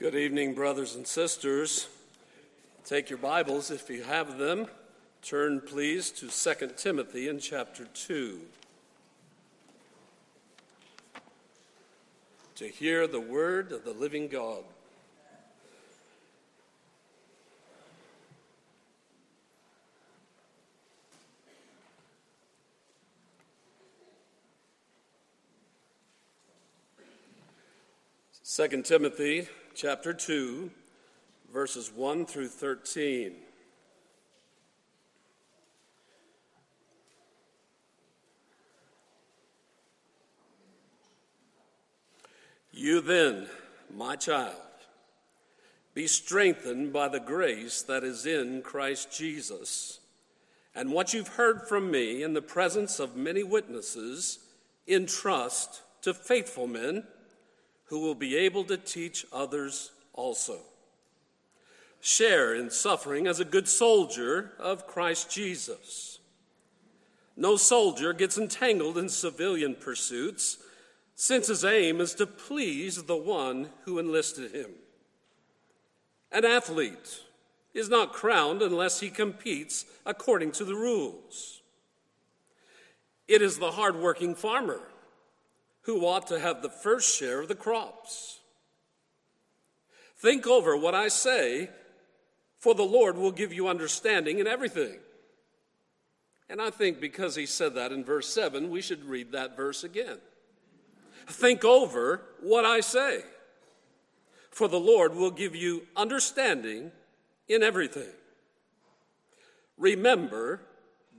Good evening, brothers and sisters. Take your Bibles, if you have them. Turn, please, to 2 Timothy in chapter 2. To hear the word of the living God. Second Timothy chapter 2, verses 1 through 13. You then, my child, be strengthened by the grace that is in Christ Jesus. And what you've heard from me in the presence of many witnesses, entrust to faithful men who will be able to teach others also. Share in suffering as a good soldier of Christ Jesus. No soldier gets entangled in civilian pursuits, since his aim is to please the one who enlisted him. An athlete is not crowned unless he competes according to the rules. It is the hardworking farmer who ought to have the first share of the crops. Think over what I say, for the Lord will give you understanding in everything. And I think because he said that in verse 7, we should read that verse again. Think over what I say, for the Lord will give you understanding in everything. Remember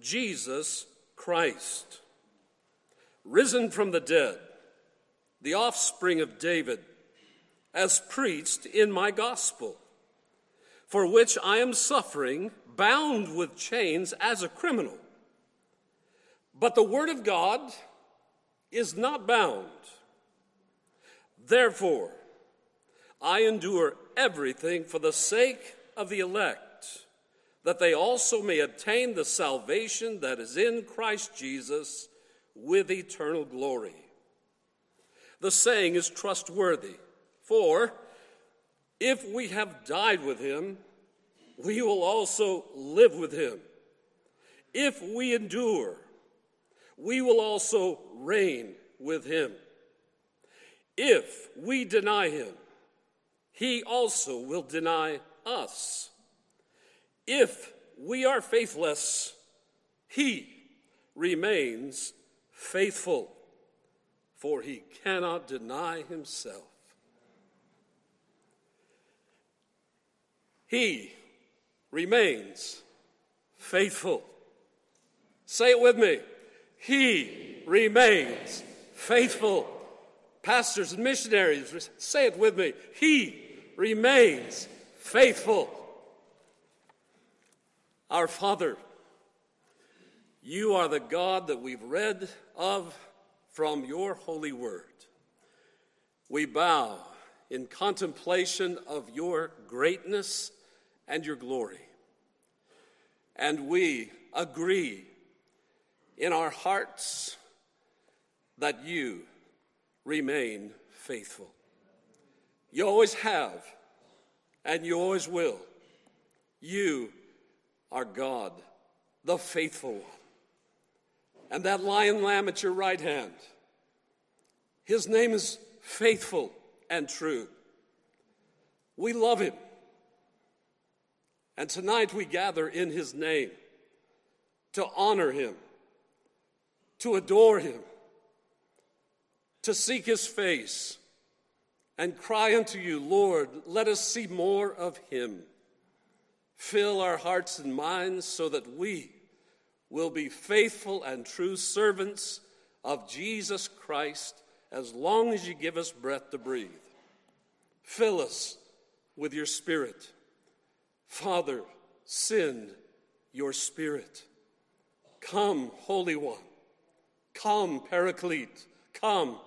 Jesus Christ, risen from the dead the offspring of David, as preached in my gospel, for which I am suffering, bound with chains as a criminal. But the word of God is not bound. Therefore, I endure everything for the sake of the elect, that they also may obtain the salvation that is in Christ Jesus with eternal glory. The saying is trustworthy. For if we have died with him, we will also live with him. If we endure, we will also reign with him. If we deny him, he also will deny us. If we are faithless, he remains faithful for he cannot deny himself. He remains faithful. Say it with me. He remains faithful. Pastors and missionaries, say it with me. He remains faithful. Our Father, you are the God that we've read of from your holy word. We bow in contemplation of your greatness and your glory. And we agree in our hearts that you remain faithful. You always have, and you always will. You are God, the faithful one and that lion lamb at your right hand. His name is faithful and true. We love him. And tonight we gather in his name to honor him, to adore him, to seek his face, and cry unto you, Lord, let us see more of him. Fill our hearts and minds so that we will be faithful and true servants of Jesus Christ as long as you give us breath to breathe. Fill us with your Spirit. Father, send your Spirit. Come, Holy One. Come, Paraclete. Come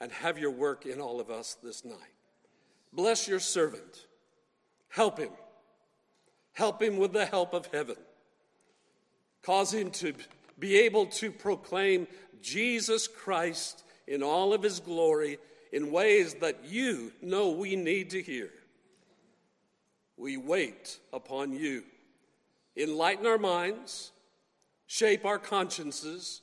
and have your work in all of us this night. Bless your servant. Help him. Help him with the help of heaven. Cause him to be able to proclaim Jesus Christ in all of his glory in ways that you know we need to hear. We wait upon you. Enlighten our minds, shape our consciences,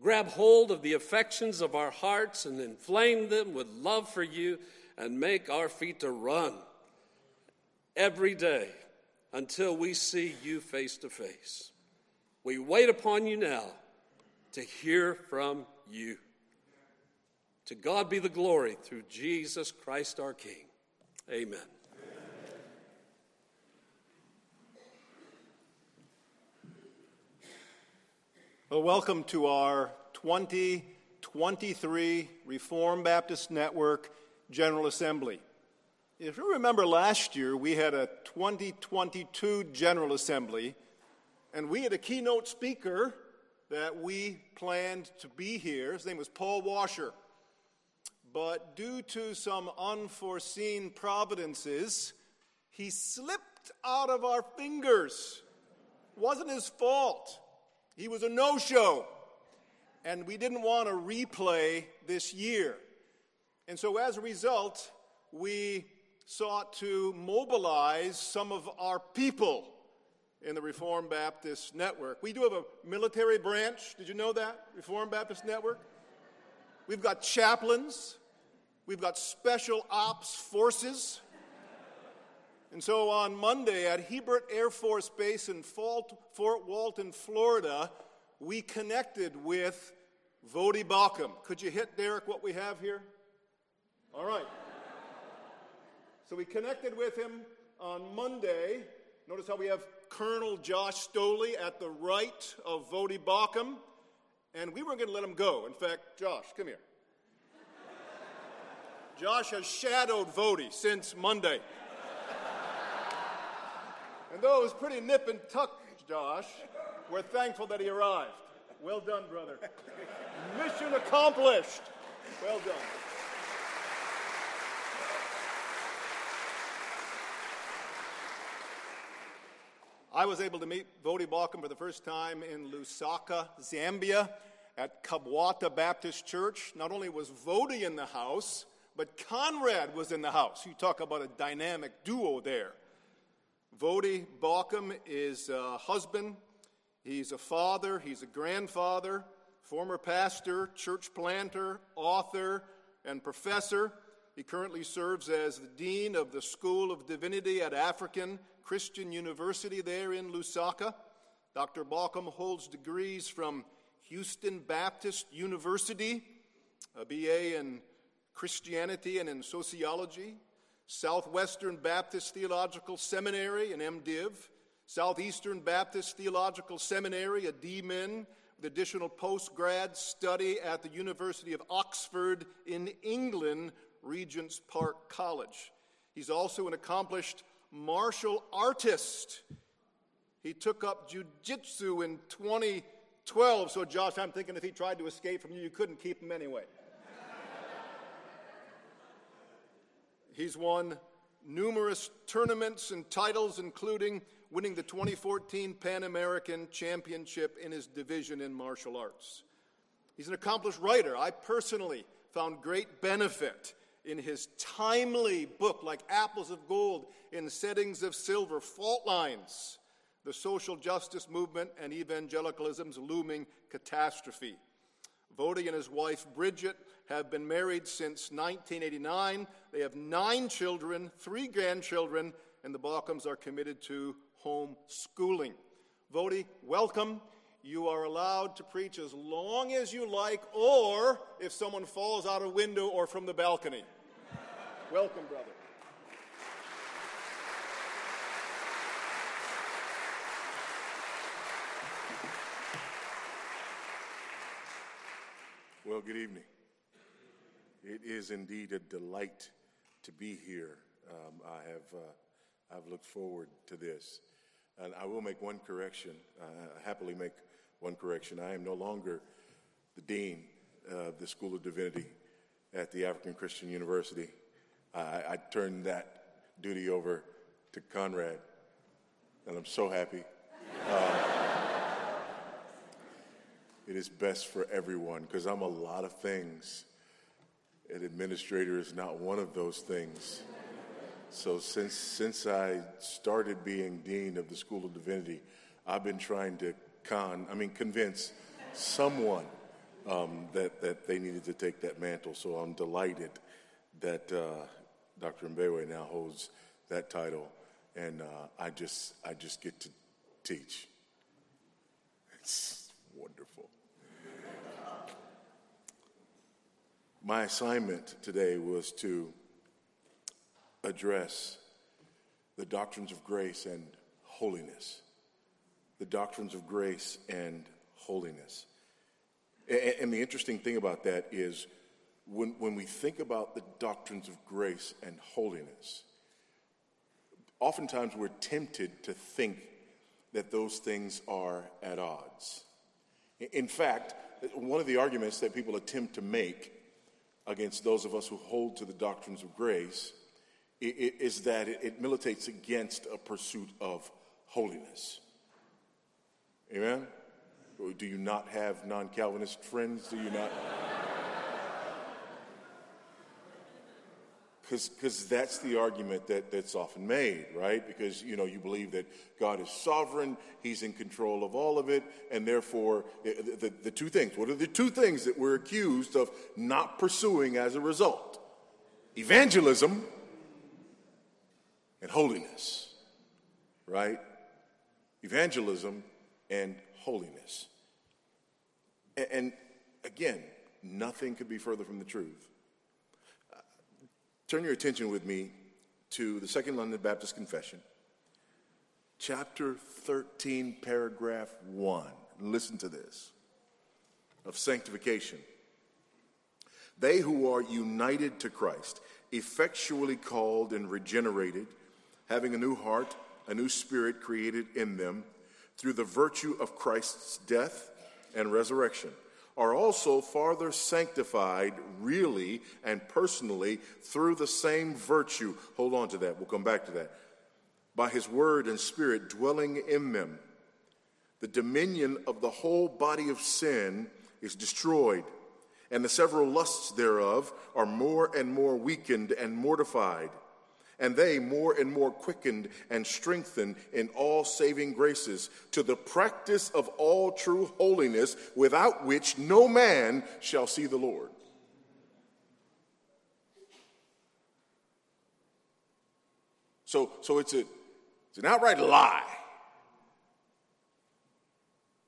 grab hold of the affections of our hearts and inflame them with love for you, and make our feet to run every day until we see you face to face. We wait upon you now to hear from you. To God be the glory through Jesus Christ our King. Amen. Well, welcome to our 2023 Reformed Baptist Network General Assembly. If you remember last year, we had a 2022 General Assembly, and we had a keynote speaker that we planned to be here. His name was Paul Washer. But due to some unforeseen providences, he slipped out of our fingers. Wasn't his fault. He was a no show. And we didn't want to replay this year. And so as a result, we sought to mobilize some of our people in the Reformed Baptist Network. We do have a military branch. Did you know that? Reformed Baptist Network. We've got chaplains. We've got special ops forces. And so on Monday at Hurlburt Air Force Base in Fort Walton, Florida, we connected with Voddie Baucham. Could you hit, Derek, what we have here? All right. So we connected with him on Monday. Notice how we have Colonel Josh Stoley at the right of Voddie Baucham. And we weren't going to let him go. In fact, Josh, come here. Josh has shadowed Voddie since Monday. And though it was pretty nip and tuck, Josh, we're thankful that he arrived. Well done, brother. Mission accomplished. Well done. I was able to meet Voddie Baucham for the first time in Lusaka, Zambia, at Kabwata Baptist Church. Not only was Voddie in the house, but Conrad was in the house. You talk about a dynamic duo there. Voddie Baucham is a husband, he's a father, he's a grandfather, former pastor, church planter, author, and professor. He currently serves as the dean of the School of Divinity at African Christian University there in Lusaka. Dr. Baucham holds degrees from Houston Baptist University, a BA in Christianity and in sociology, Southwestern Baptist Theological Seminary, an MDiv, Southeastern Baptist Theological Seminary, a DMin, with additional post grad study at the University of Oxford in England, Regent's Park College. He's also an accomplished martial artist. He took up jujitsu in 2012. So, Josh, I'm thinking if he tried to escape from you, you couldn't keep him anyway. He's won numerous tournaments and titles, including winning the 2014 Pan American Championship in his division in martial arts. He's an accomplished writer. I personally found great benefit in his timely book, like Apples of Gold in Settings of Silver, Fault Lines, the social justice movement and evangelicalism's looming catastrophe. Voddie and his wife Bridget have been married since 1989. They have nine children, three grandchildren, and the Bauchams are committed to home schooling. Voddie, welcome. You are allowed to preach as long as you like, or if someone falls out a window or from the balcony. welcome, brother. Well, good evening. It is indeed a delight to be here. Um, I have uh, I've looked forward to this, and I will make one correction. Uh, happily make one correction. I am no longer the dean of the School of Divinity at the African Christian University. I, I turned that duty over to Conrad, and I'm so happy. Uh, it is best for everyone because I'm a lot of things an administrator is not one of those things. So since since I started being dean of the School of Divinity, I've been trying to con, I mean, convince someone um, that that they needed to take that mantle. So I'm delighted that uh, Dr. Mbewe now holds that title, and uh, I just I just get to teach. It's wonderful. My assignment today was to address the doctrines of grace and holiness. The doctrines of grace and holiness. And, the interesting thing about that is when, when we think about the doctrines of grace and holiness, oftentimes we're tempted to think that those things are at odds. In fact, one of the arguments that people attempt to make against those of us who hold to the doctrines of grace is that it militates against a pursuit of holiness. Amen? Do you not have non Calvinist friends? Do you not? Because that's the argument that, that's often made, right? Because, you know, you believe that God is sovereign, He's in control of all of it, and therefore, eh, the, the, the two things, what are the two things that we're accused of not pursuing as a result? Evangelism and holiness, right? Evangelism and holiness. And, again, nothing could be further from the truth. Turn your attention with me to the Second London Baptist Confession, chapter 13, paragraph 1. Listen to this of sanctification. They who are united to Christ, effectually called and regenerated, having a new heart, a new spirit created in them through the virtue of Christ's death and resurrection, are also farther sanctified really and personally through the same virtue. Hold on to that, we'll come back to that. By his word and spirit dwelling in them, the dominion of the whole body of sin is destroyed, and the several lusts thereof are more and more weakened and mortified and they more and more quickened and strengthened in all saving graces to the practice of all true holiness, without which no man shall see the Lord. So, so it's, a, it's an outright lie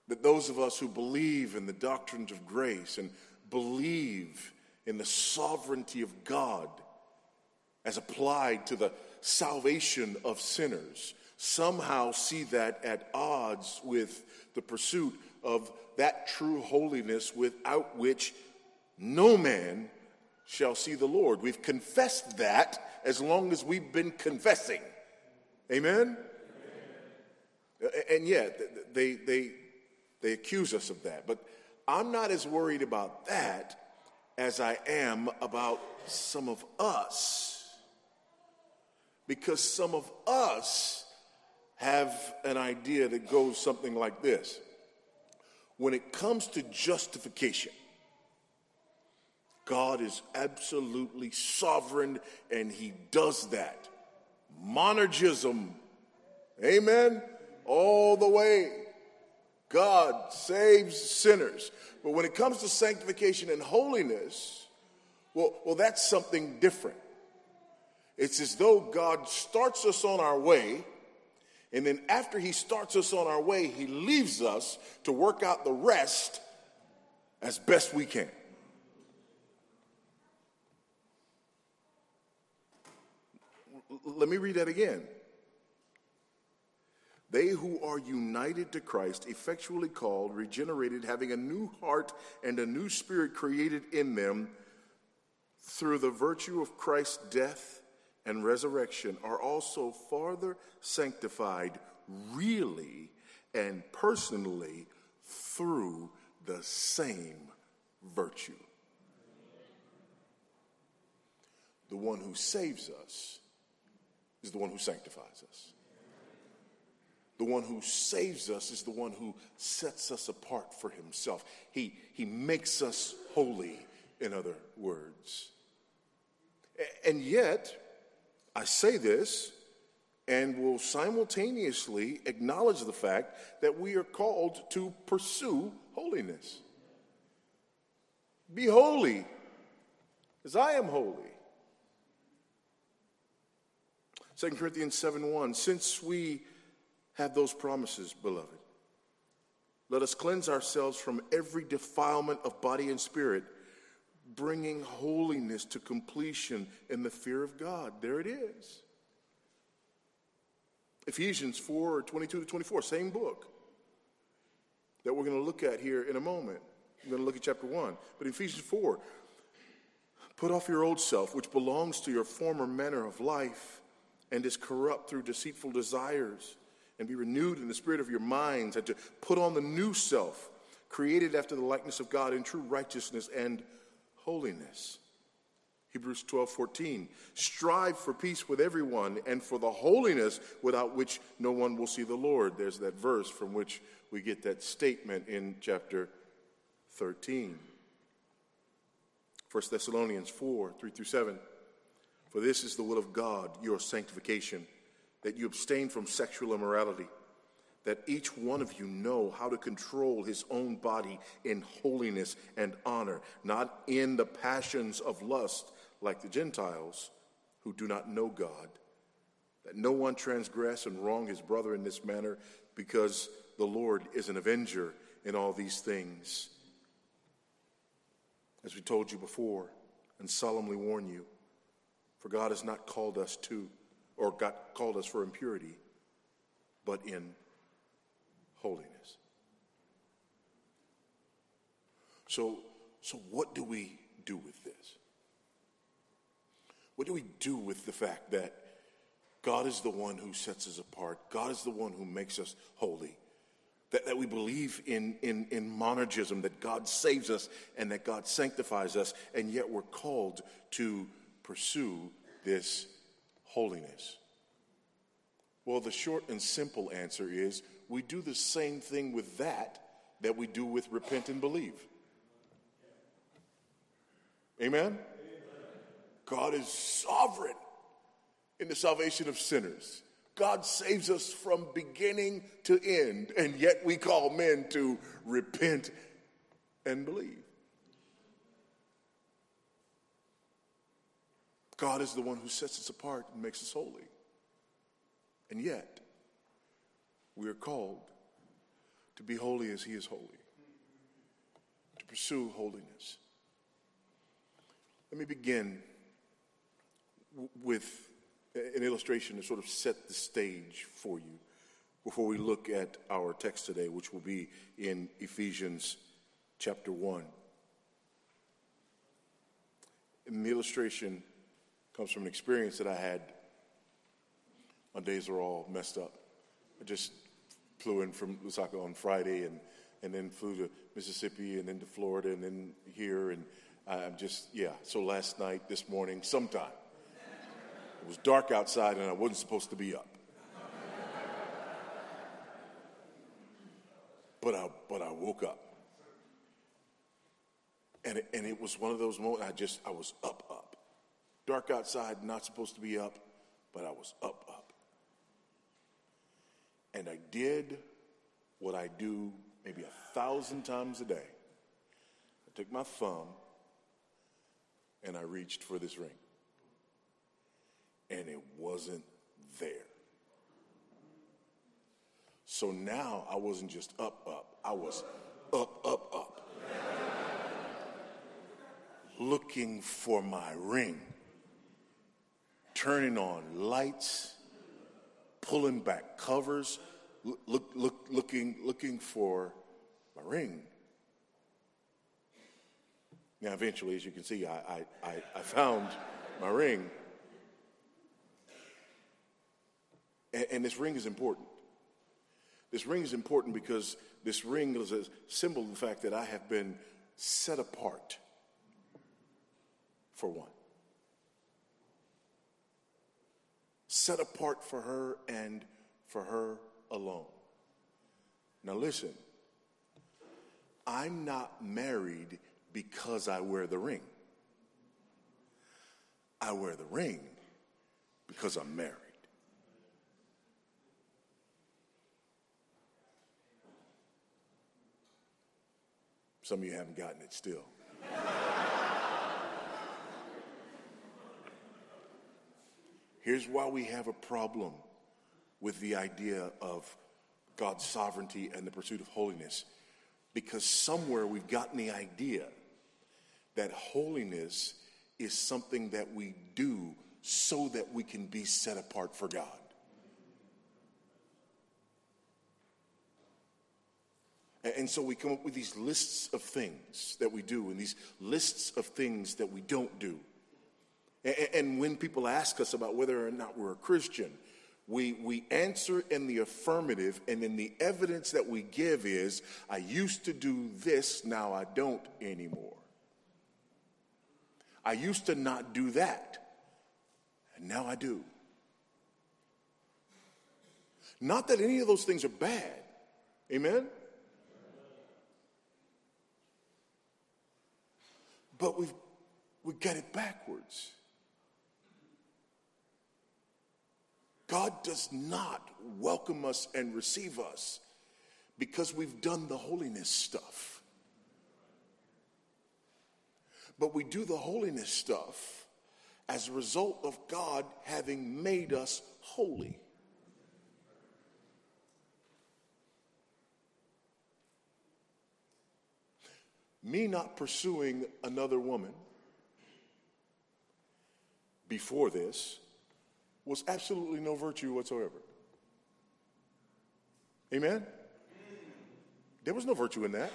that those of us who believe in the doctrines of grace and believe in the sovereignty of God as applied to the salvation of sinners somehow see that at odds with the pursuit of that true holiness without which no man shall see the Lord. We've confessed that as long as we've been confessing. Amen? And yet, they, they, they accuse us of that. But I'm not as worried about that as I am about some of us because some of us have an idea that goes something like this. When it comes to justification, God is absolutely sovereign and he does that. Monergism, amen, all the way. God saves sinners. But when it comes to sanctification and holiness, well, well that's something different. It's as though God starts us on our way, and then after He starts us on our way, He leaves us to work out the rest as best we can. Let me read that again. They who are united to Christ, effectually called, regenerated, having a new heart and a new spirit created in them through the virtue of Christ's death and resurrection are also farther sanctified really and personally through the same virtue. The one who saves us is the one who sanctifies us. The one who saves us is the one who sets us apart for himself. He, he makes us holy, in other words. And yet, I say this and will simultaneously acknowledge the fact that we are called to pursue holiness. Be holy as I am holy. 2 Corinthians 7 1 Since we have those promises, beloved, let us cleanse ourselves from every defilement of body and spirit, bringing holiness to completion in the fear of God. There it is. Ephesians 4 22 to 24, same book that we're going to look at here in a moment. We're going to look at chapter 1. But Ephesians 4 put off your old self, which belongs to your former manner of life and is corrupt through deceitful desires, and be renewed in the spirit of your minds, and to put on the new self, created after the likeness of God in true righteousness and holiness. Hebrews 12, 14. Strive for peace with everyone and for the holiness without which no one will see the Lord. There's that verse from which we get that statement in chapter 13. 1 Thessalonians 4, 3 through 7. For this is the will of God, your sanctification, that you abstain from sexual immorality, that each one of you know how to control his own body in holiness and honor, not in the passions of lust like the Gentiles who do not know God, that no one transgress and wrong his brother in this manner, because the Lord is an avenger in all these things. As we told you before and solemnly warn you, for God has not called us to, or God called us for impurity, but in holiness. So, so what do we do with this? What do we do with the fact that God is the one who sets us apart? God is the one who makes us holy. That, that we believe in, in, in monergism, that God saves us and that God sanctifies us, and yet we're called to pursue this holiness. Well, the short and simple answer is we do the same thing with that that we do with repent and believe. Amen? God is sovereign in the salvation of sinners. God saves us from beginning to end, and yet we call men to repent and believe. God is the one who sets us apart and makes us holy. And yet, we are called to be holy as He is holy, to pursue holiness. Let me begin with an illustration to sort of set the stage for you before we look at our text today, which will be in Ephesians chapter 1. And the illustration comes from an experience that I had. My days are all messed up. I just flew in from Lusaka on Friday and, and then flew to Mississippi and then to Florida and then here. And I'm just, yeah. So last night, this morning, sometime, it was dark outside and I wasn't supposed to be up. But I, but I woke up. And it, and it was one of those moments I just, I was up, up. Dark outside, not supposed to be up, but I was up, up. And I did what I do maybe a thousand times a day. I took my thumb and I reached for this ring and it wasn't there. So now I wasn't just up, up, I was up, up, up. Looking for my ring, turning on lights, pulling back covers, look, look, looking, looking for my ring. Now, eventually, as you can see, I, I, I, found my ring. And, and this ring is important. This ring is important because this ring is a symbol of the fact that I have been set apart for one. Set apart for her and for her alone. Now, listen, I'm not married because I wear the ring. I wear the ring because I'm married. Some of you haven't gotten it still. Here's why we have a problem with the idea of God's sovereignty and the pursuit of holiness. Because somewhere we've gotten the idea that holiness is something that we do so that we can be set apart for God. And so we come up with these lists of things that we do and these lists of things that we don't do. And when people ask us about whether or not we're a Christian, we, we answer in the affirmative, and then the evidence that we give is I used to do this, now I don't anymore. I used to not do that, and now I do. Not that any of those things are bad. Amen? But we've, we got it backwards. God does not welcome us and receive us because we've done the holiness stuff. But we do the holiness stuff as a result of God having made us holy. Me not pursuing another woman before this was absolutely no virtue whatsoever. Amen? There was no virtue in that.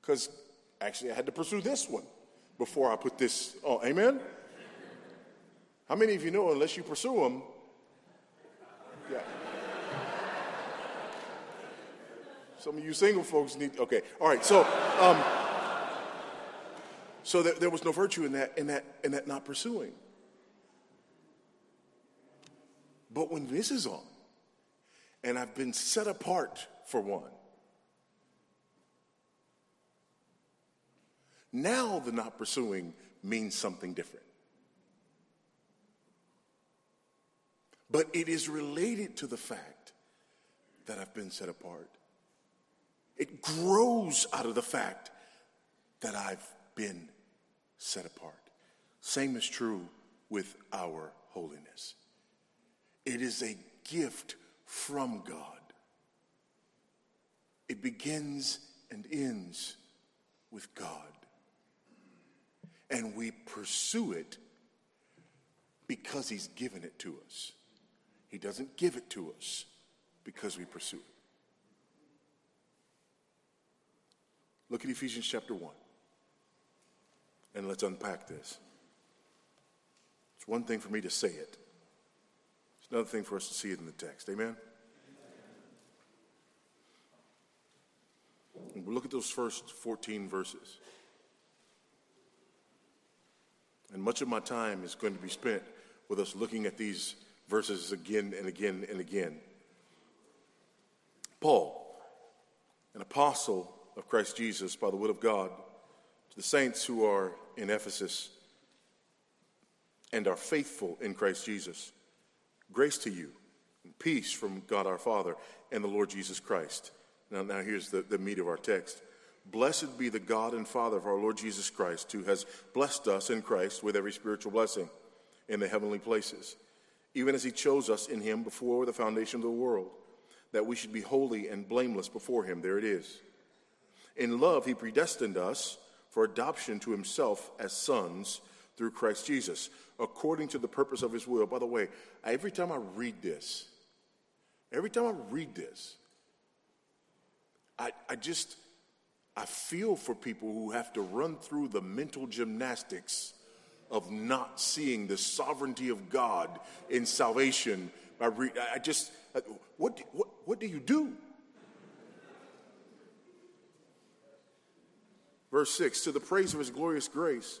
Because actually, I had to pursue this one before I put this on. Amen? How many of you know unless you pursue them, yeah. Some of you single folks need, okay. All right, so, um, so there, there was no virtue in that, in that, in that not pursuing. But when this is on, and I've been set apart for one, now the not pursuing means something different. But it is related to the fact that I've been set apart. It grows out of the fact that I've been set apart. Same is true with our holiness. It is a gift from God. It begins and ends with God. And we pursue it because He's given it to us. He doesn't give it to us because we pursue it. Look at Ephesians chapter 1. And let's unpack this. It's one thing for me to say it. Another thing for us to see it in the text. Amen? Look at those first 14 verses. And much of my time is going to be spent with us looking at these verses again and again and again. Paul, an apostle of Christ Jesus by the will of God, to the saints who are in Ephesus and are faithful in Christ Jesus Grace to you, peace from God our Father and the Lord Jesus Christ. Now, now here's the, the meat of our text. Blessed be the God and Father of our Lord Jesus Christ, who has blessed us in Christ with every spiritual blessing in the heavenly places, even as he chose us in him before the foundation of the world, that we should be holy and blameless before him. There it is. In love, he predestined us for adoption to himself as sons through Christ Jesus, according to the purpose of his will. By the way, every time I read this, every time I read this, I, I just, I feel for people who have to run through the mental gymnastics of not seeing the sovereignty of God in salvation. Re- I just, what, what, what do you do? Verse 6 To the praise of his glorious grace,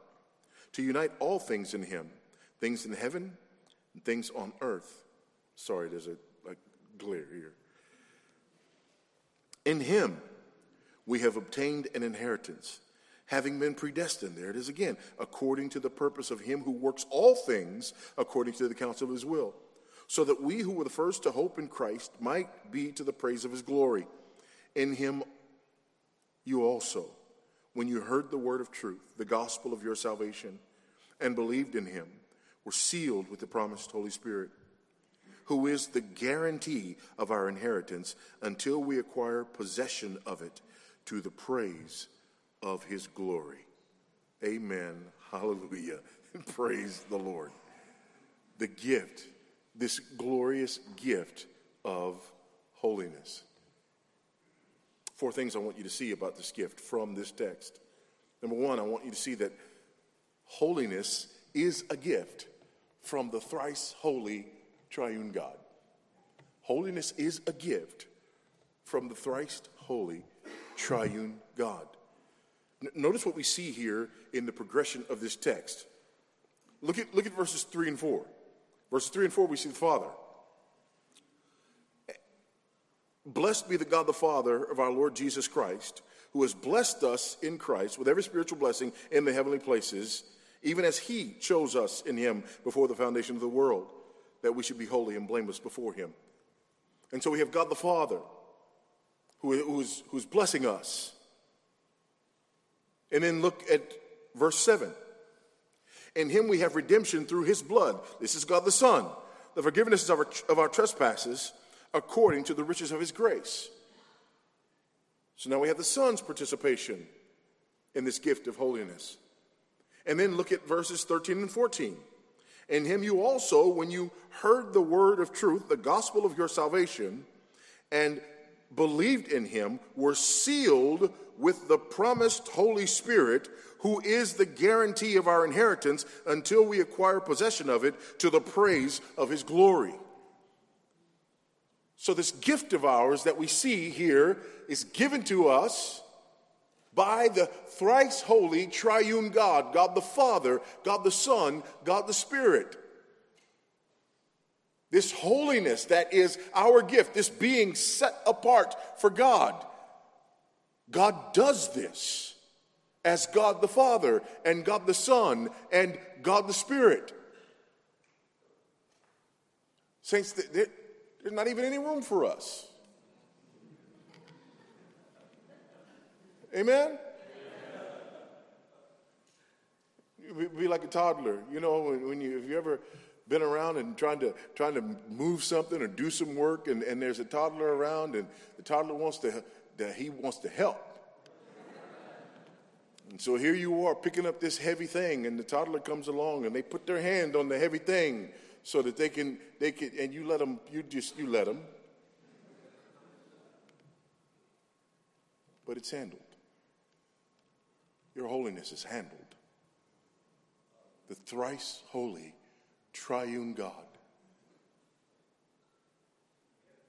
to unite all things in him, things in heaven and things on earth. Sorry, there's a, a glare here. In him we have obtained an inheritance, having been predestined, there it is again, according to the purpose of him who works all things according to the counsel of his will, so that we who were the first to hope in Christ might be to the praise of his glory. In him you also, when you heard the word of truth, the gospel of your salvation, and believed in him, were sealed with the promised Holy Spirit who is the guarantee of our inheritance until we acquire possession of it to the praise of his glory. Amen. Hallelujah. praise the Lord. The gift, this glorious gift of holiness. Four things I want you to see about this gift from this text. Number one, I want you to see that holiness is a gift from the thrice holy triune God. Holiness is a gift from the thrice holy triune God. Notice what we see here in the progression of this text. Look at, look at verses 3 and 4. Verses 3 and 4, we see the Father. Blessed be the God the Father of our Lord Jesus Christ, who has blessed us in Christ with every spiritual blessing in the heavenly places, even as he chose us in him before the foundation of the world that we should be holy and blameless before Him. And so we have God the Father who, who's, who's blessing us. And then look at verse 7. In Him we have redemption through His blood. This is God the Son, the forgiveness of our, of our trespasses according to the riches of His grace. So now we have the Son's participation in this gift of holiness. And then look at verses 13 and 14. In him you also, when you heard the word of truth, the gospel of your salvation, and believed in him, were sealed with the promised Holy Spirit, who is the guarantee of our inheritance until we acquire possession of it to the praise of his glory. So, this gift of ours that we see here is given to us by the thrice holy triune God, God the Father, God the Son, God the Spirit. This holiness that is our gift, this being set apart for God. God does this as God the Father and God the Son and God the Spirit. Saints, there's not even any room for us. Amen? Be, like a toddler. You know, when, when you, if you ever been around and trying to trying to move something or do some work and, and there's a toddler around and the toddler wants to that he wants to help and so here you are picking up this heavy thing and the toddler comes along and they put their hand on the heavy thing so that they can they can and you let them you just you let them but it's handled. Your holiness is handled. The thrice holy, triune God,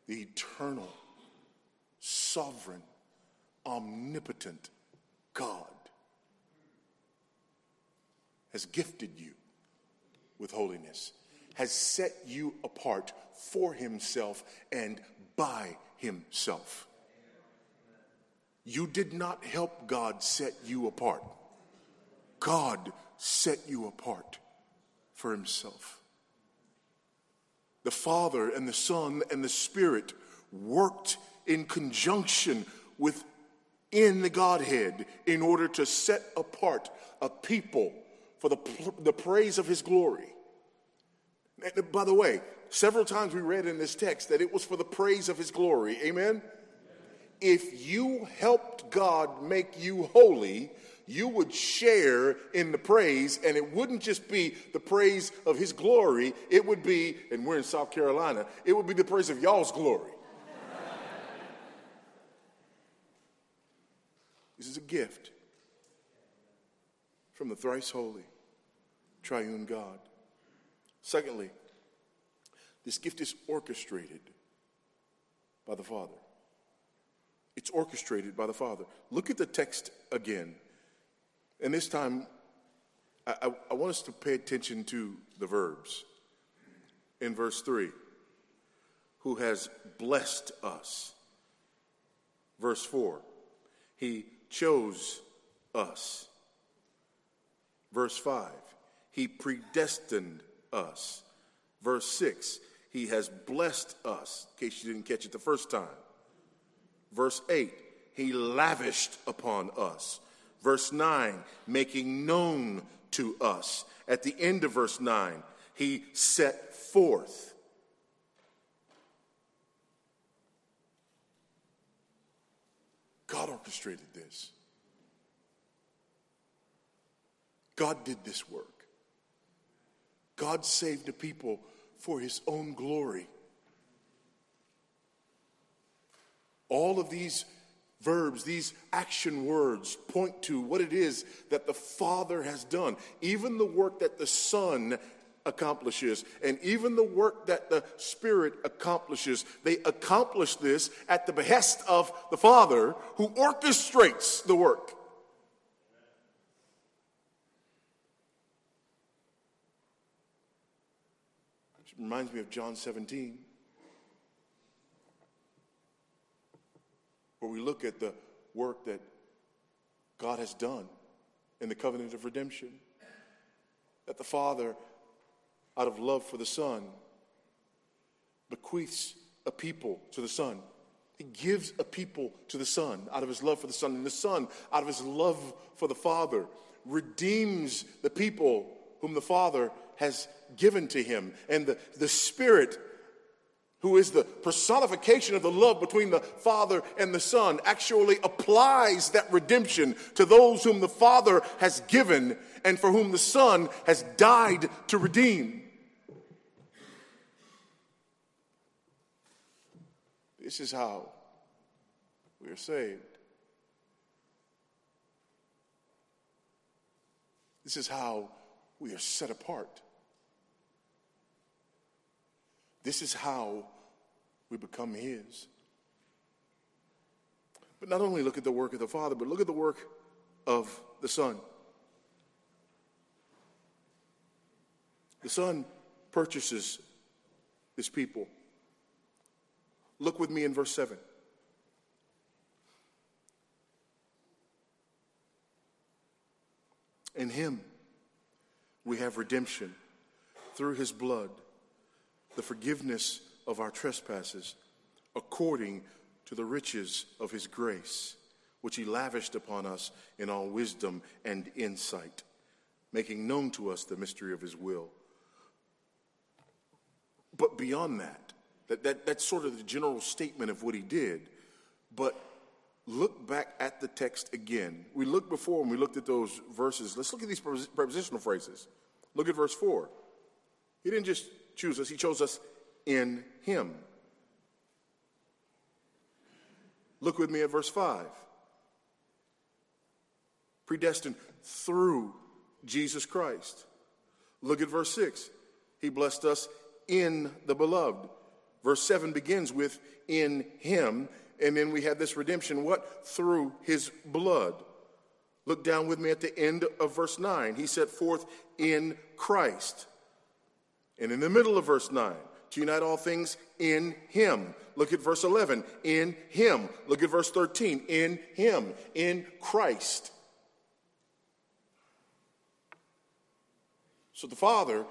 the eternal, sovereign, omnipotent God has gifted you with holiness, has set you apart for himself and by himself. You did not help God set you apart. God set you apart for Himself. The Father and the Son and the Spirit worked in conjunction within the Godhead in order to set apart a people for the, the praise of His glory. By the way, several times we read in this text that it was for the praise of His glory. Amen? if you helped God make you holy, you would share in the praise, and it wouldn't just be the praise of His glory, it would be, and we're in South Carolina, it would be the praise of y'all's glory. this is a gift from the thrice holy, triune God. Secondly, this gift is orchestrated by the Father. It's orchestrated by the Father. Look at the text again. And this time, I, I, I, want us to pay attention to the verbs. In verse 3, who has blessed us. Verse 4, he chose us. Verse 5, he predestined us. Verse 6, he has blessed us, in case you didn't catch it the first time. Verse 8, he lavished upon us. Verse 9, making known to us. At the end of verse 9, he set forth. God orchestrated this. God did this work. God saved a people for his own glory. All of these verbs, these action words point to what it is that the Father has done. Even the work that the Son accomplishes, and even the work that the Spirit accomplishes, they accomplish this at the behest of the Father who orchestrates the work. Reminds me of John 17. where we look at the work that God has done in the covenant of redemption. That the Father, out of love for the Son, bequeaths a people to the Son. He gives a people to the Son out of his love for the Son, and the Son, out of his love for the Father, redeems the people whom the Father has given to him. And the, the Spirit who is the personification of the love between the Father and the Son, actually applies that redemption to those whom the Father has given and for whom the Son has died to redeem. This is how we are saved. This is how we are set apart. This is how we become His. But not only look at the work of the Father, but look at the work of the Son. The Son purchases his people. Look with me in verse 7. In him we have redemption through his blood the forgiveness of our trespasses according to the riches of his grace, which he lavished upon us in all wisdom and insight, making known to us the mystery of his will. But beyond that, that, that that's sort of the general statement of what he did. But look back at the text again. We looked before and we looked at those verses. Let's look at these prepositional phrases. Look at verse 4. He didn't just choose us, He chose us in Him. Look with me at verse 5. Predestined through Jesus Christ. Look at verse 6. He blessed us in the beloved. Verse 7 begins with in him, and then we have this redemption. What? Through his blood. Look down with me at the end of verse 9. He set forth in Christ. And in the middle of verse 9, to unite all things in Him. Look at verse 11. In Him. Look at verse 13. In Him. In Christ. So the Father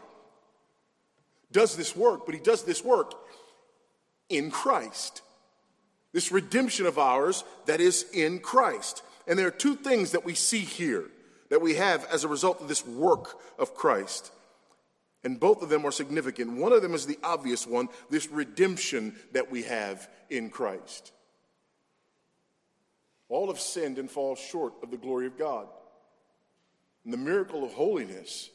does this work, but He does this work in Christ. This redemption of ours that is in Christ. And there are two things that we see here that we have as a result of this work of Christ. And both of them are significant. One of them is the obvious one this redemption that we have in Christ. All have sinned and fall short of the glory of God. And the miracle of holiness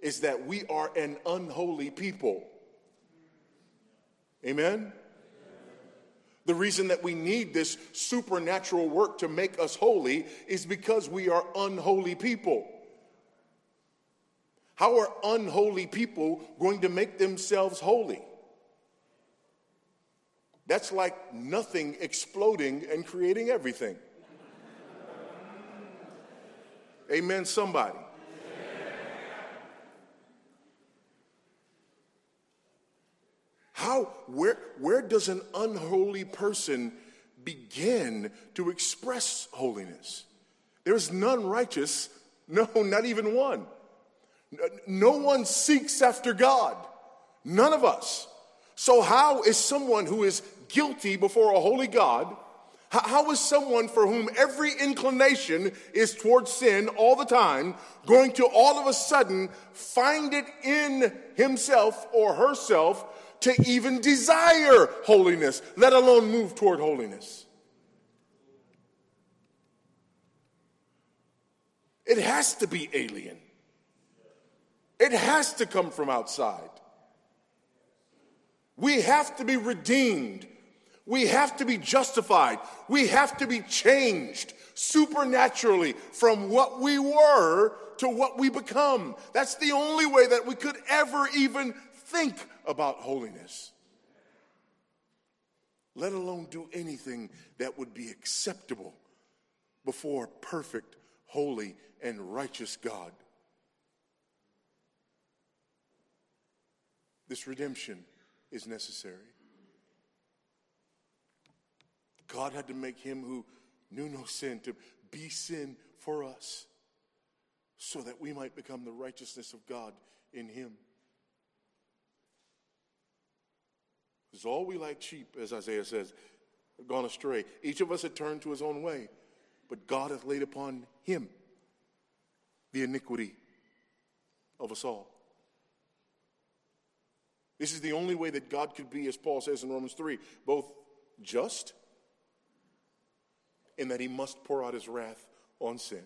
is that we are an unholy people. Amen? The reason that we need this supernatural work to make us holy is because we are unholy people. How are unholy people going to make themselves holy? That's like nothing exploding and creating everything. Amen, somebody. How, where, where does an unholy person begin to express holiness? There's none righteous, no, not even one. No one seeks after God, none of us. So, how is someone who is guilty before a holy God? How is someone for whom every inclination is towards sin all the time going to all of a sudden find it in himself or herself to even desire holiness, let alone move toward holiness? It has to be alien. It has to come from outside. We have to be redeemed. We have to be justified. We have to be changed supernaturally from what we were to what we become. That's the only way that we could ever even think about holiness, let alone do anything that would be acceptable before a perfect, holy, and righteous God. This redemption is necessary. God had to make him who knew no sin to be sin for us so that we might become the righteousness of God in him. All we like sheep, as Isaiah says, gone astray. Each of us had turned to his own way, but God hath laid upon him the iniquity of us all. This is the only way that God could be, as Paul says in Romans 3, both just in that he must pour out his wrath on sin,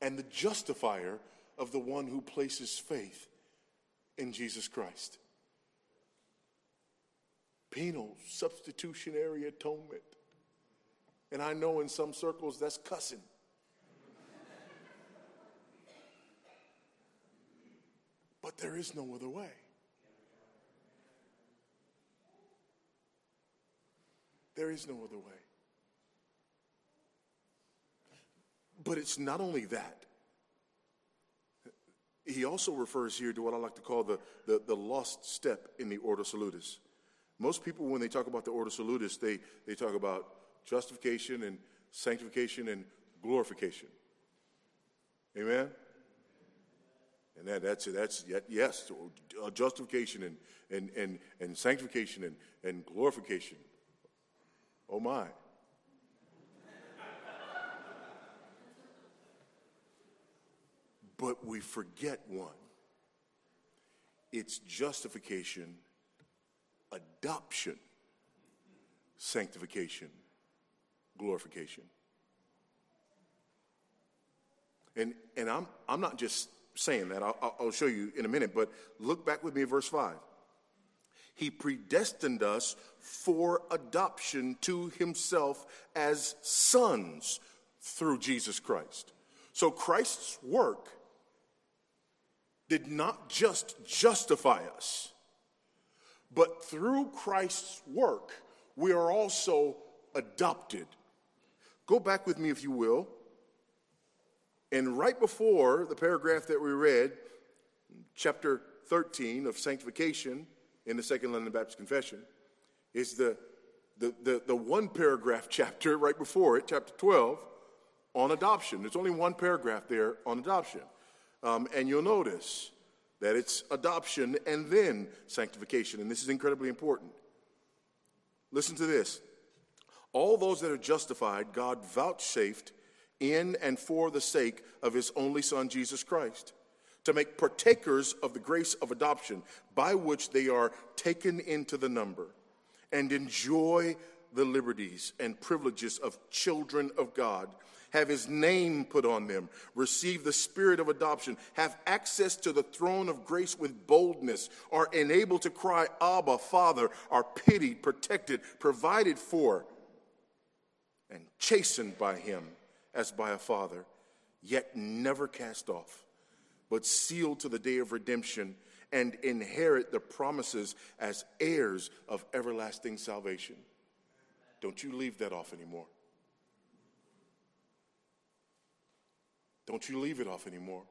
and the justifier of the one who places faith in Jesus Christ. Penal substitutionary atonement. And I know in some circles that's cussing. but there is no other way. There is no other way. But it's not only that. He also refers here to what I like to call the, the, the lost step in the Ordo Salutis. Most people, when they talk about the Ordo Salutis, they, they talk about justification and sanctification and glorification. Amen? And that, that's, it. that's yes, uh, justification and, and, and, and sanctification and, and glorification. Oh my. but we forget one it's justification, adoption, sanctification, glorification. And, and I'm, I'm not just saying that, I'll, I'll show you in a minute, but look back with me at verse 5. He predestined us for adoption to himself as sons through Jesus Christ. So Christ's work did not just justify us, but through Christ's work, we are also adopted. Go back with me, if you will. And right before the paragraph that we read, chapter 13 of sanctification, in the Second London Baptist Confession is the, the, the, the one paragraph chapter right before it, chapter 12, on adoption. There's only one paragraph there on adoption. Um, and you'll notice that it's adoption and then sanctification. And this is incredibly important. Listen to this. All those that are justified, God vouchsafed in and for the sake of his only Son, Jesus Christ to make partakers of the grace of adoption by which they are taken into the number and enjoy the liberties and privileges of children of God, have his name put on them, receive the spirit of adoption, have access to the throne of grace with boldness, are enabled to cry, Abba, Father, are pitied, protected, provided for, and chastened by him as by a father, yet never cast off but sealed to the day of redemption and inherit the promises as heirs of everlasting salvation. Don't you leave that off anymore. Don't you leave it off anymore.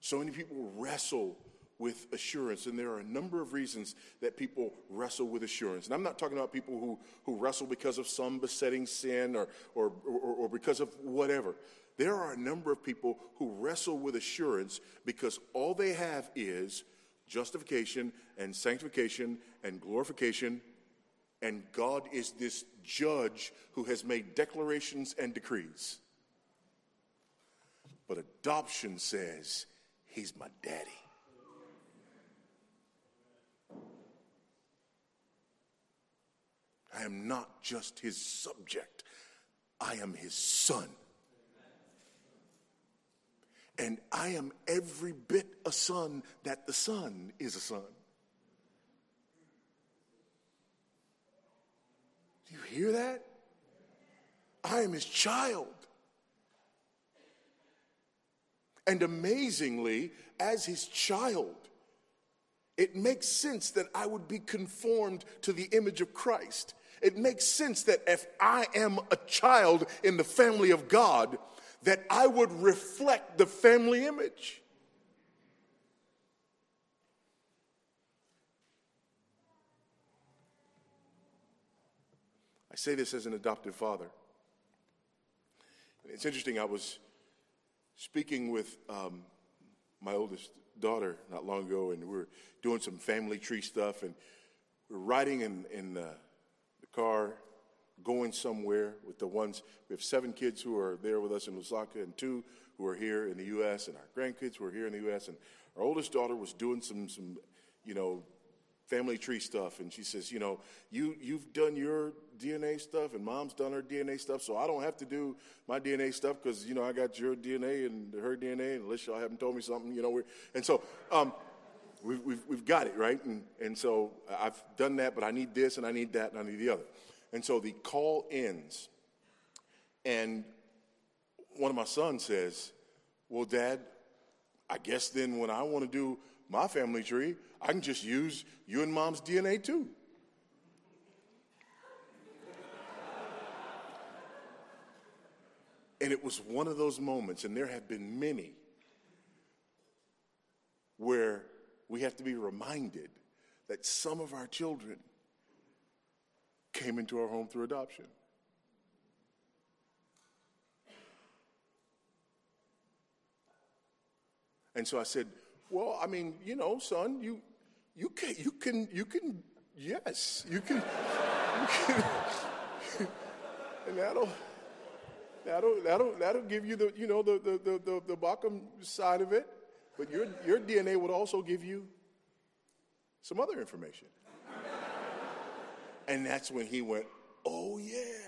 So many people wrestle with assurance, and there are a number of reasons that people wrestle with assurance. And I'm not talking about people who, who wrestle because of some besetting sin or, or, or, or because of whatever. There are a number of people who wrestle with assurance because all they have is justification and sanctification and glorification, and God is this judge who has made declarations and decrees. But adoption says, He's my daddy. I am not just his subject, I am his son. And I am every bit a son that the son is a son. Do you hear that? I am his child. And amazingly, as his child, it makes sense that I would be conformed to the image of Christ. It makes sense that if I am a child in the family of God, that I would reflect the family image. I say this as an adoptive father. It's interesting, I was speaking with um, my oldest daughter not long ago, and we were doing some family tree stuff, and we are riding in, in the, the car going somewhere with the ones. We have seven kids who are there with us in Lusaka, and two who are here in the U.S., and our grandkids who are here in the U.S. And our oldest daughter was doing some, some, you know, family tree stuff, and she says, you know, you you've done your DNA stuff, and mom's done her DNA stuff, so I don't have to do my DNA stuff because you know I got your DNA and her DNA, unless y'all haven't told me something, you know. We're, and so um, we've, we've we've got it right, and and so I've done that, but I need this and I need that and I need the other, and so the call ends, and one of my sons says, "Well, Dad, I guess then when I want to do my family tree, I can just use you and mom's DNA too. And it was one of those moments, and there have been many, where we have to be reminded that some of our children came into our home through adoption. And so I said, well, I mean, you know, son, you you can you can you can yes, you can, you can and that'll that'll that'll that'll give you the you know the the the the, the side of it, but your your DNA would also give you some other information. and that's when he went, "Oh yeah."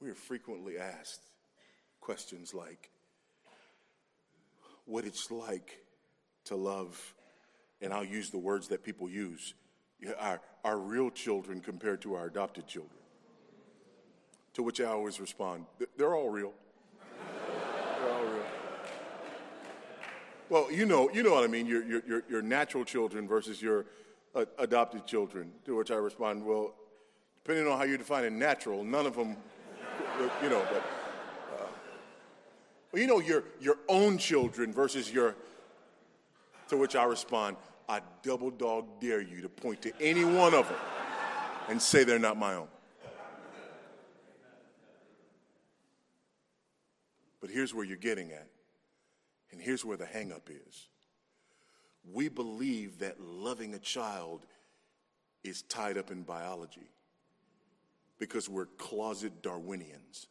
we are frequently asked questions like what it's like to love, and I'll use the words that people use, our, our real children compared to our adopted children. To which I always respond, they're all real. they're all real. Well, you know, you know what I mean. Your, your, your natural children versus your uh, adopted children. To which I respond, well, depending on how you define it, natural, none of them you know, but uh, well, you know, your your own children versus your. To which I respond, I double dog dare you to point to any one of them and say they're not my own. But here's where you're getting at, and here's where the hangup is. We believe that loving a child is tied up in biology because we're closet Darwinians.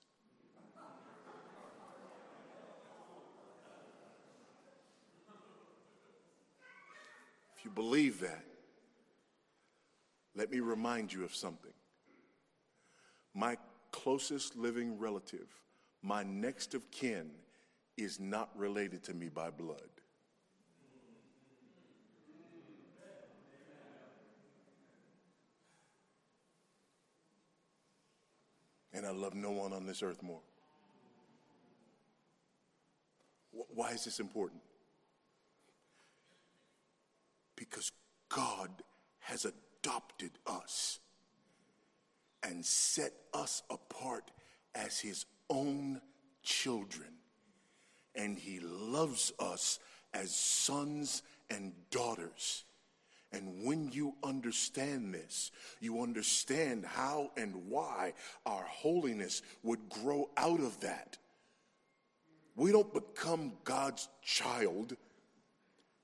If you believe that, let me remind you of something. My closest living relative, my next of kin, is not related to me by blood. And I love no one on this earth more. Why is this important? Because God has adopted us and set us apart as his own children. And he loves us as sons and daughters. And when you understand this, you understand how and why our holiness would grow out of that. We don't become God's child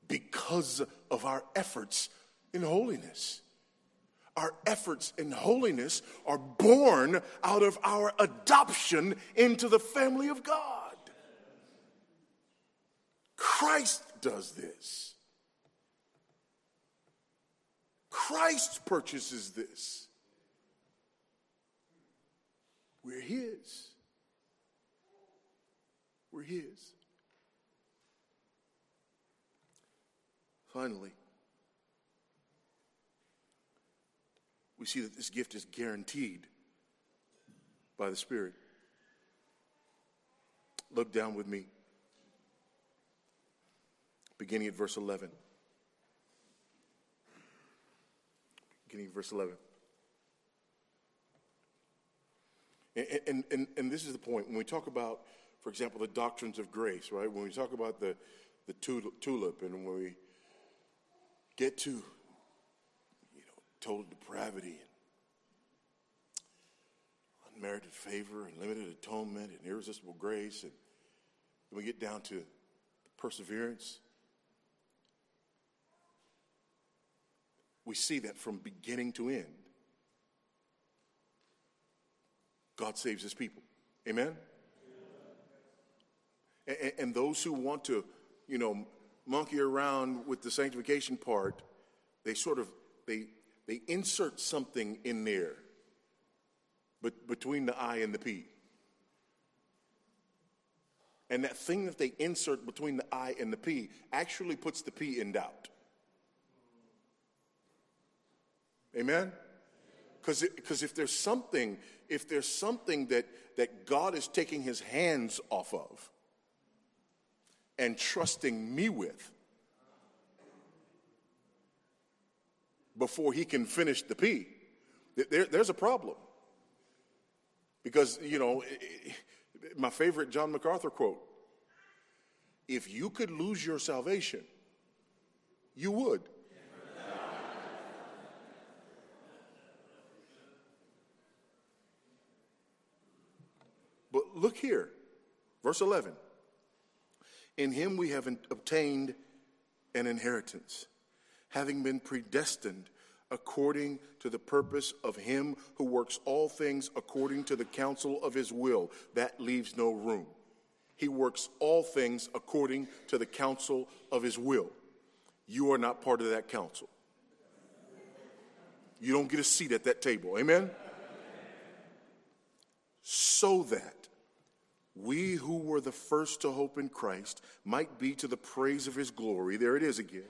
because of our efforts in holiness. Our efforts in holiness are born out of our adoption into the family of God. Christ does this. Christ purchases this. We're His. We're His. Finally, we see that this gift is guaranteed by the Spirit. Look down with me, beginning at verse 11. Beginning at verse 11. And, and, and, and, this is the point. When we talk about, for example, the doctrines of grace, right? When we talk about the, the tulip and when we get to you know, total depravity and unmerited favor and limited atonement and irresistible grace. And then we get down to perseverance. We see that from beginning to end. God saves his people. Amen? And, and, those who want to, you know, monkey around with the sanctification part, they sort of they they insert something in there but between the I and the P. And that thing that they insert between the I and the P actually puts the P in doubt. Amen? Because if there's something, if there's something that, that God is taking his hands off of and trusting me with, before he can finish the P. There, there's a problem. Because, you know, my favorite John MacArthur quote if you could lose your salvation, you would. but look here, verse 11. In him we have obtained an inheritance having been predestined according to the purpose of him who works all things according to the counsel of his will. That leaves no room. He works all things according to the counsel of his will. You are not part of that counsel. You don't get a seat at that table. Amen? So that we who were the first to hope in Christ might be to the praise of his glory. There it is again.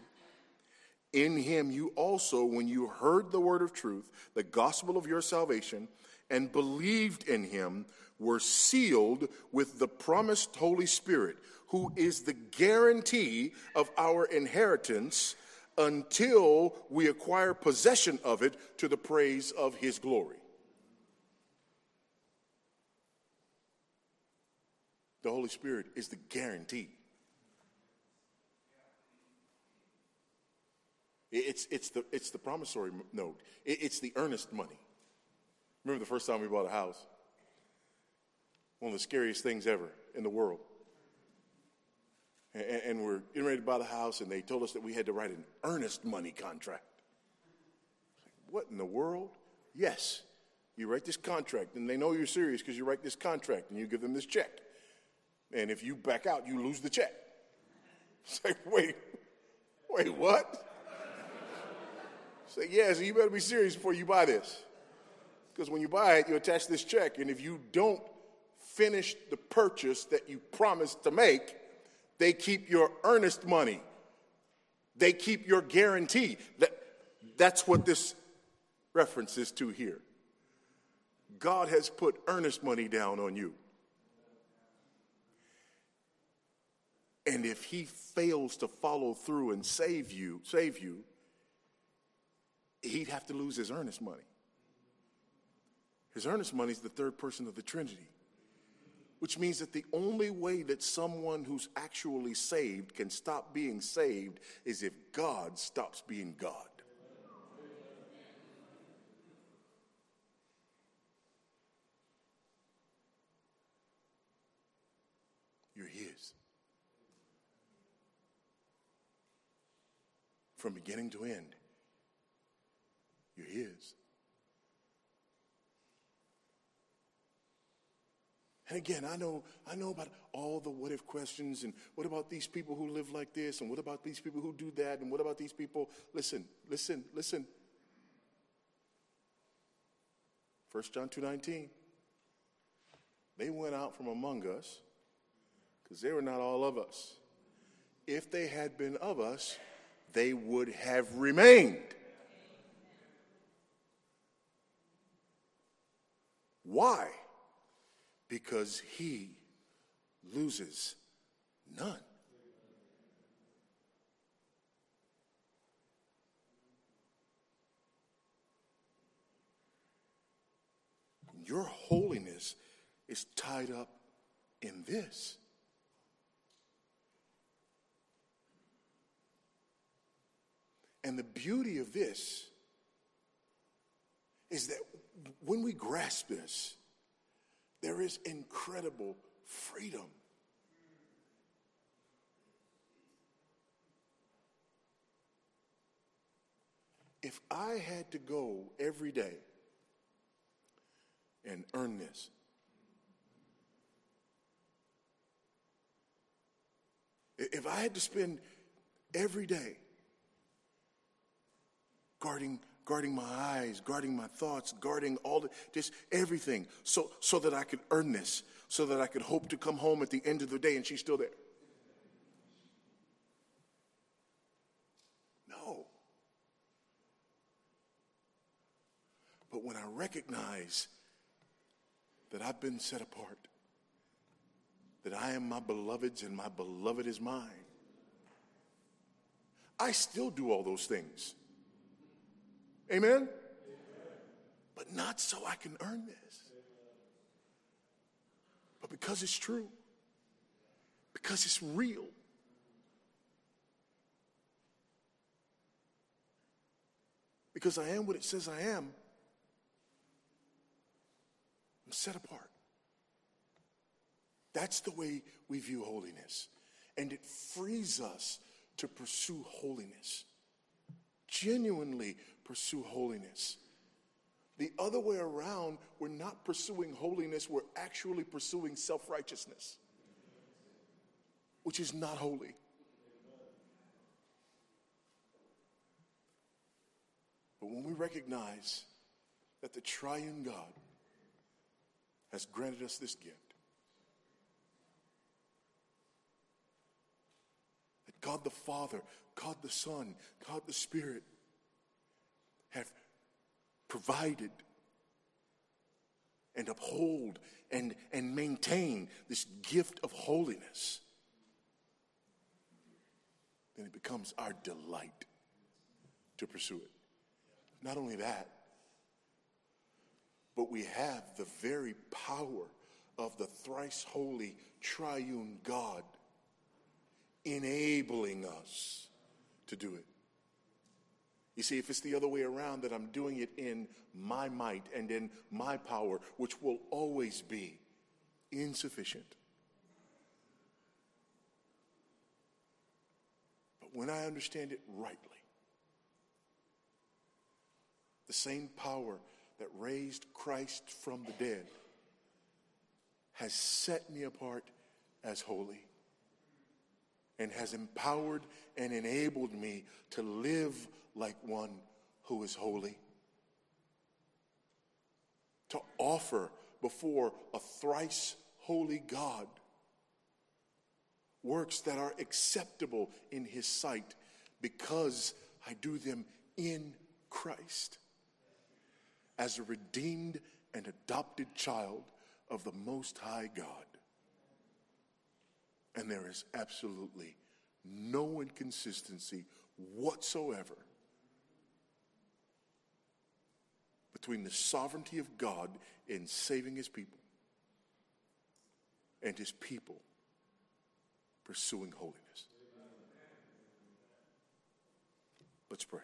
In him you also, when you heard the word of truth, the gospel of your salvation, and believed in him, were sealed with the promised Holy Spirit, who is the guarantee of our inheritance until we acquire possession of it to the praise of his glory. The Holy Spirit is the guarantee. It's, it's, the, it's the promissory note, it's the earnest money. Remember the first time we bought a house? One of the scariest things ever in the world. And, and we're getting ready to buy the house, and they told us that we had to write an earnest money contract. What in the world? Yes, you write this contract, and they know you're serious because you write this contract and you give them this check. And if you back out, you lose the check. Say, like, wait, wait, what? Say, yes, you better be serious before you buy this. Because when you buy it, you attach this check, and if you don't finish the purchase that you promised to make, they keep your earnest money. They keep your guarantee. That, that's what this reference is to here. God has put earnest money down on you. And if he fails to follow through and save you, save you, he'd have to lose his earnest money. His earnest money is the third person of the Trinity, which means that the only way that someone who's actually saved can stop being saved is if God stops being God. You're His. From beginning to end, you're His. And again, I know, I know about all the what if questions and what about these people who live like this and what about these people who do that and what about these people? Listen, listen, listen. 1 John 2:19. They went out from among us because they were not all of us. If they had been of us, they would have remained. Why? Because he loses none. Your holiness is tied up in this. And the beauty of this is that when we grasp this, there is incredible freedom. If I had to go every day and earn this, if I had to spend every day guarding guarding my eyes, guarding my thoughts, guarding all the, just everything, so, so that I could earn this, so that I could hope to come home at the end of the day and she's still there. No. But when I recognize that I've been set apart, that I am my beloved's and my beloved is mine, I still do all those things. Amen? But not so I can earn this. But because it's true, because it's real. Because I am what it says I am, I'm set apart. That's the way we view holiness. And it frees us to pursue holiness. Genuinely pursue holiness. The other way around, we're not pursuing holiness, we're actually pursuing self righteousness, which is not holy. But when we recognize that the triune God has granted us this gift, that God the Father, God the Son, God the Spirit, have provided and uphold and, and maintain this gift of holiness, then it becomes our delight to pursue it. Not only that, but we have the very power of the thrice holy triune God enabling us to do it. You see, if it's the other way around, that I'm doing it in my might and in my power, which will always be insufficient. But when I understand it rightly, the same power that raised Christ from the dead has set me apart as holy and has empowered and enabled me to live like one who is holy. To offer before a thrice holy God works that are acceptable in his sight because I do them in Christ as a redeemed and adopted child of the Most High God. And there is absolutely no inconsistency whatsoever between the sovereignty of God in saving his people and his people pursuing holiness. Let's pray.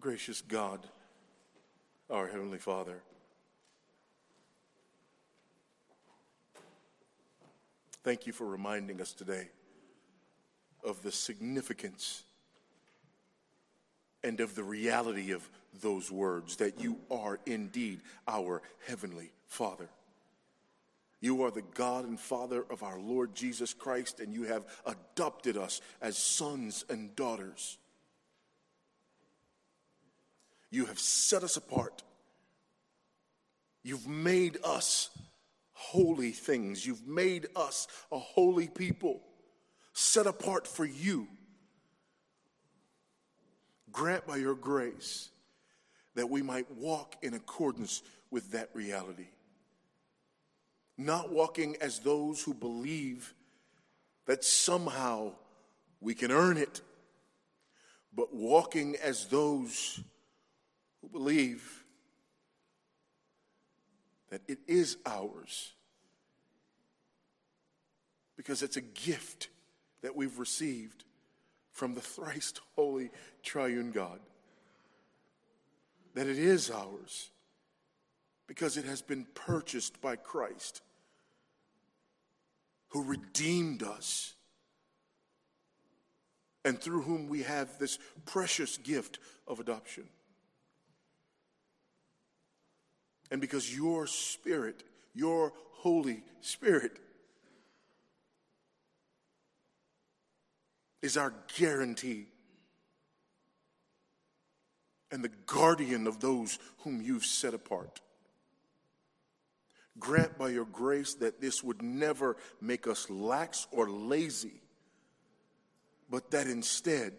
Gracious God, our Heavenly Father, thank you for reminding us today of the significance and of the reality of those words that you are indeed our Heavenly Father. You are the God and Father of our Lord Jesus Christ, and you have adopted us as sons and daughters. You have set us apart. You've made us holy things. You've made us a holy people, set apart for you. Grant by your grace that we might walk in accordance with that reality. Not walking as those who believe that somehow we can earn it, but walking as those who believe that it is ours because it's a gift that we've received from the thrice holy triune God. That it is ours because it has been purchased by Christ who redeemed us and through whom we have this precious gift of adoption. And because your Spirit, your Holy Spirit, is our guarantee and the guardian of those whom you've set apart. Grant by your grace that this would never make us lax or lazy, but that instead,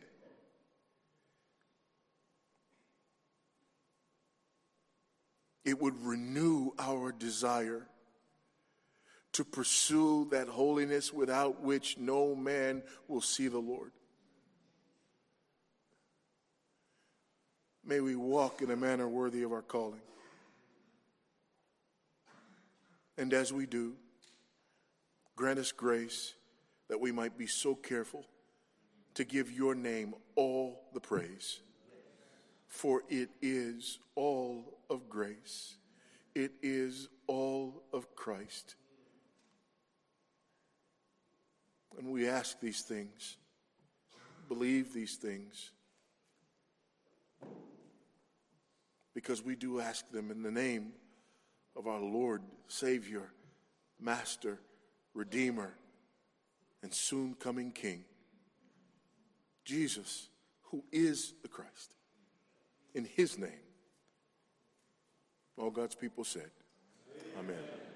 it would renew our desire to pursue that holiness without which no man will see the Lord. May we walk in a manner worthy of our calling. And as we do, grant us grace that we might be so careful to give your name all the praise. For it is all of grace. It is all of Christ. And we ask these things, believe these things, because we do ask them in the name of our Lord, Savior, Master, Redeemer, and soon coming King, Jesus, who is the Christ. In His name. All God's people said, Amen. Amen.